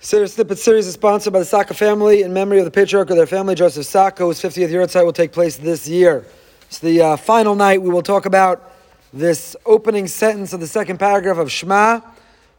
Serious Snippet series is sponsored by the Saka family in memory of the patriarch of their family, Joseph Saka, whose 50th yahrzeit will take place this year. It's the uh, final night. We will talk about this opening sentence of the second paragraph of Shema.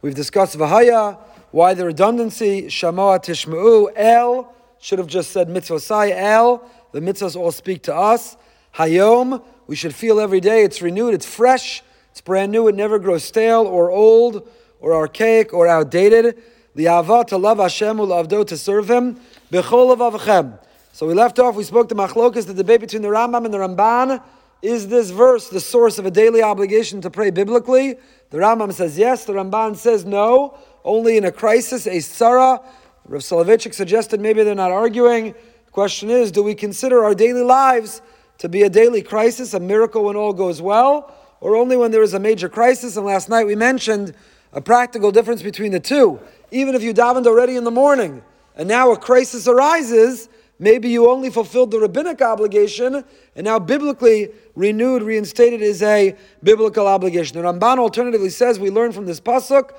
We've discussed Vahaya, why the redundancy, Shamoa Tishma'u, El, should have just said Mitzvosai, El, the mitzvahs all speak to us. Hayom, we should feel every day it's renewed, it's fresh, it's brand new, it never grows stale or old or archaic or outdated. Li'ava to love Hashem u'lavdo to serve Him. Avavchem. So we left off. We spoke to Machlokas, the debate between the Rambam and the Ramban. Is this verse the source of a daily obligation to pray biblically? The Rambam says yes. The Ramban says no. Only in a crisis, a tzarah. Rav Soloveitchik suggested maybe they're not arguing. The question is, do we consider our daily lives to be a daily crisis, a miracle when all goes well, or only when there is a major crisis? And last night we mentioned a practical difference between the two even if you davened already in the morning, and now a crisis arises, maybe you only fulfilled the rabbinic obligation, and now biblically renewed, reinstated is a biblical obligation. The Ramban alternatively says we learn from this pasuk,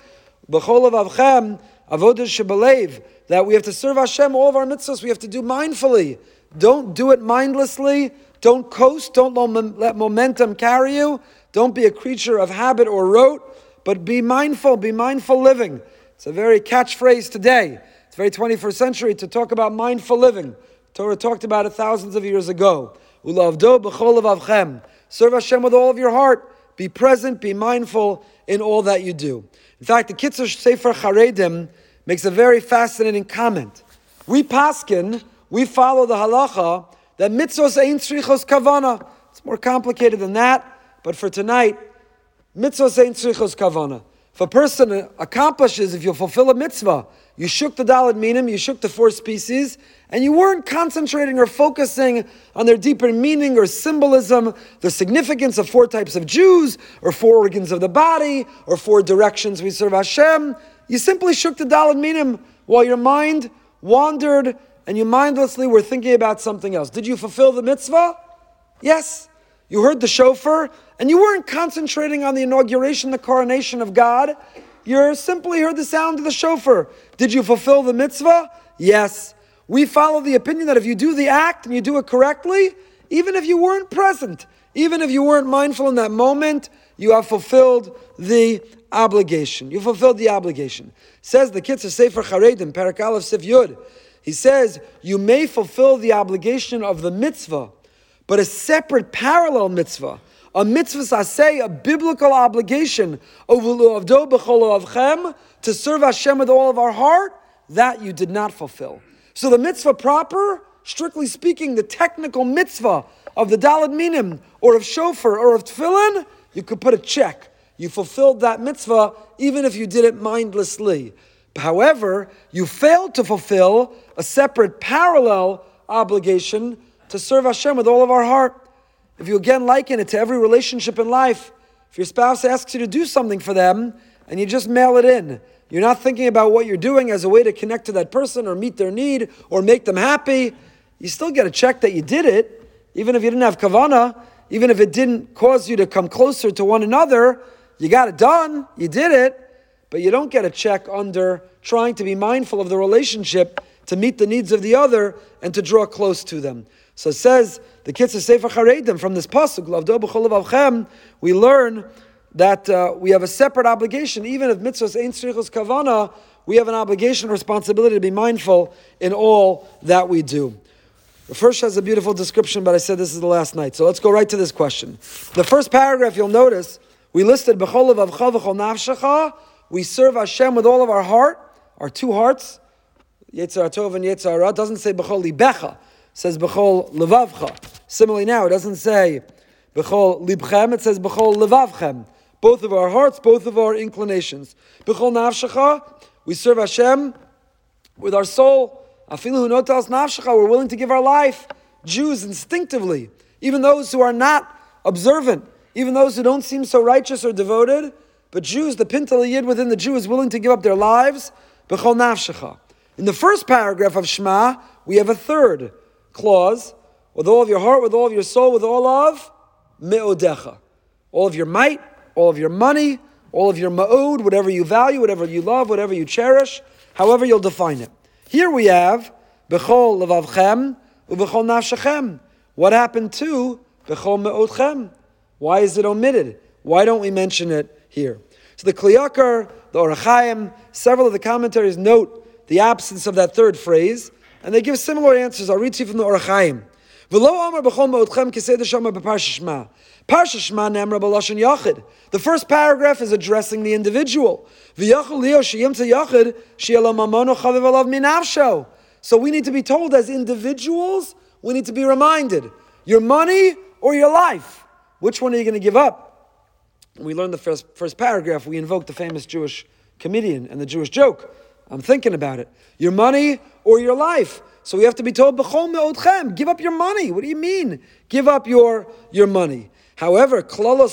b'chol avchem avodah shebalev, that we have to serve Hashem all of our mitzvahs. We have to do mindfully. Don't do it mindlessly. Don't coast. Don't let momentum carry you. Don't be a creature of habit or rote, but be mindful. Be mindful living. It's a very catchphrase today. It's very 21st century to talk about mindful living. Torah talked about it thousands of years ago. Serve Hashem with all of your heart. Be present, be mindful in all that you do. In fact, the Kitzur Sefer Charedim makes a very fascinating comment. We paskin, we follow the halacha that mitzvos ein tzrichos kavana. It's more complicated than that, but for tonight, mitzvos ein tzrichos kavana. If a person accomplishes, if you fulfill a mitzvah, you shook the daled minim, you shook the four species, and you weren't concentrating or focusing on their deeper meaning or symbolism, the significance of four types of Jews, or four organs of the body, or four directions we serve Hashem. You simply shook the daled minim while your mind wandered and you mindlessly were thinking about something else. Did you fulfill the mitzvah? Yes. You heard the shofar, and you weren't concentrating on the inauguration, the coronation of God. You simply heard the sound of the shofar. Did you fulfill the mitzvah? Yes. We follow the opinion that if you do the act and you do it correctly, even if you weren't present, even if you weren't mindful in that moment, you have fulfilled the obligation. You fulfilled the obligation. Says the Kitzur Sefer Charedim, Parak Aleph Sif Yud. He says, you may fulfill the obligation of the mitzvah but a separate parallel mitzvah, a mitzvah say a biblical obligation of to serve Hashem with all of our heart, that you did not fulfill. So the mitzvah proper, strictly speaking, the technical mitzvah of the Daled Minim, or of Shofar, or of Tefillin, you could put a check. You fulfilled that mitzvah even if you did it mindlessly. However, you failed to fulfill a separate parallel obligation to serve Hashem with all of our heart. If you again liken it to every relationship in life, if your spouse asks you to do something for them and you just mail it in, you're not thinking about what you're doing as a way to connect to that person or meet their need or make them happy, you still get a check that you did it, even if you didn't have kavana, even if it didn't cause you to come closer to one another, you got it done, you did it, but you don't get a check under trying to be mindful of the relationship to meet the needs of the other and to draw close to them. So it says the Kitzur Sefer Charedim from this pasuk, Lavdo we learn that uh, we have a separate obligation, even if mitzvahs ein tzrichos kavana, we have an obligation, responsibility to be mindful in all that we do. The first has a beautiful description, but I said this is the last night. So let's go right to this question. The first paragraph, you'll notice, we listed b'chol nafshacha. We serve Hashem with all of our heart, our two hearts, Yetzirah Tov and Yetzirah. Doesn't say b'chol libecha says b'chol levavcha. Similarly, now it doesn't say b'chol libchem; it says b'chol levavchem. Both of our hearts, both of our inclinations. B'chol nafshecha, we serve Hashem with our soul. Afilu notas nafshecha, we're willing to give our life. Jews instinctively, even those who are not observant, even those who don't seem so righteous or devoted, but Jews, the pintele yid within the Jew is willing to give up their lives. B'chol nafshecha. In the first paragraph of Shema, we have a third clause, with all of your heart, with all of your soul, with all of me'odecha. All of your might, all of your money, all of your ma'od, whatever you value, whatever you love, whatever you cherish, however you'll define it. Here we have bechol levavchem ubechol nafshechem. What happened to bechol me'odchem? Why is it omitted? Why don't we mention it here? So the Kli Yakar, the Or HaChaim, several of the commentaries note the absence of that third phrase, and they give similar answers. I'll read to you from the Or HaChaim. The first paragraph is addressing the individual. So we need to be told as individuals, we need to be reminded, your money or your life, which one are you going to give up? we learned the first, first paragraph, we invoke the famous Jewish comedian and the Jewish joke. I'm thinking about it. Your money or your life. So we have to be told, give up your money. What do you mean? Give up your, your money. However, b'chol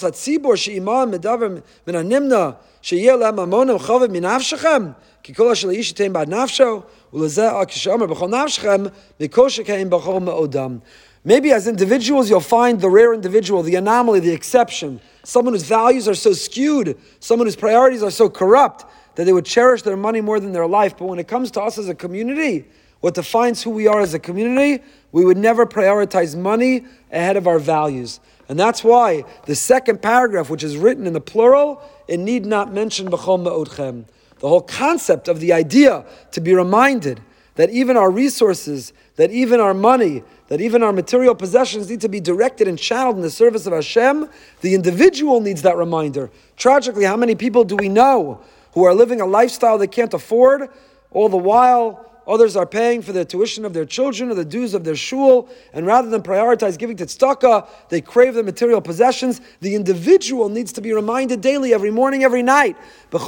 b'chol. Maybe as individuals, you'll find the rare individual, the anomaly, the exception, someone whose values are so skewed, someone whose priorities are so corrupt that they would cherish their money more than their life. But when it comes to us as a community, what defines who we are as a community, we would never prioritize money ahead of our values. And that's why the second paragraph, which is written in the plural, it need not mention B'chol Me'odchem. The whole concept of the idea to be reminded that even our resources, that even our money, that even our material possessions need to be directed and channeled in the service of Hashem, the individual needs that reminder. Tragically, how many people do we know who are living a lifestyle they can't afford, all the while Others are paying for the tuition of their children or the dues of their shul, and rather than prioritize giving to tzedakah, they crave the material possessions. The individual needs to be reminded daily, every morning, every night, with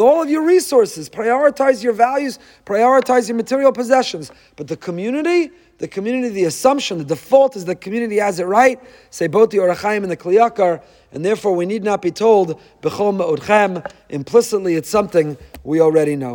all of your resources, prioritize your values, prioritize your material possessions. But the community, the community, the assumption, the default is the community has it right. Say both the Or HaChaim and the Kli Yakar, and therefore we need not be told. Implicitly, it's something we already know.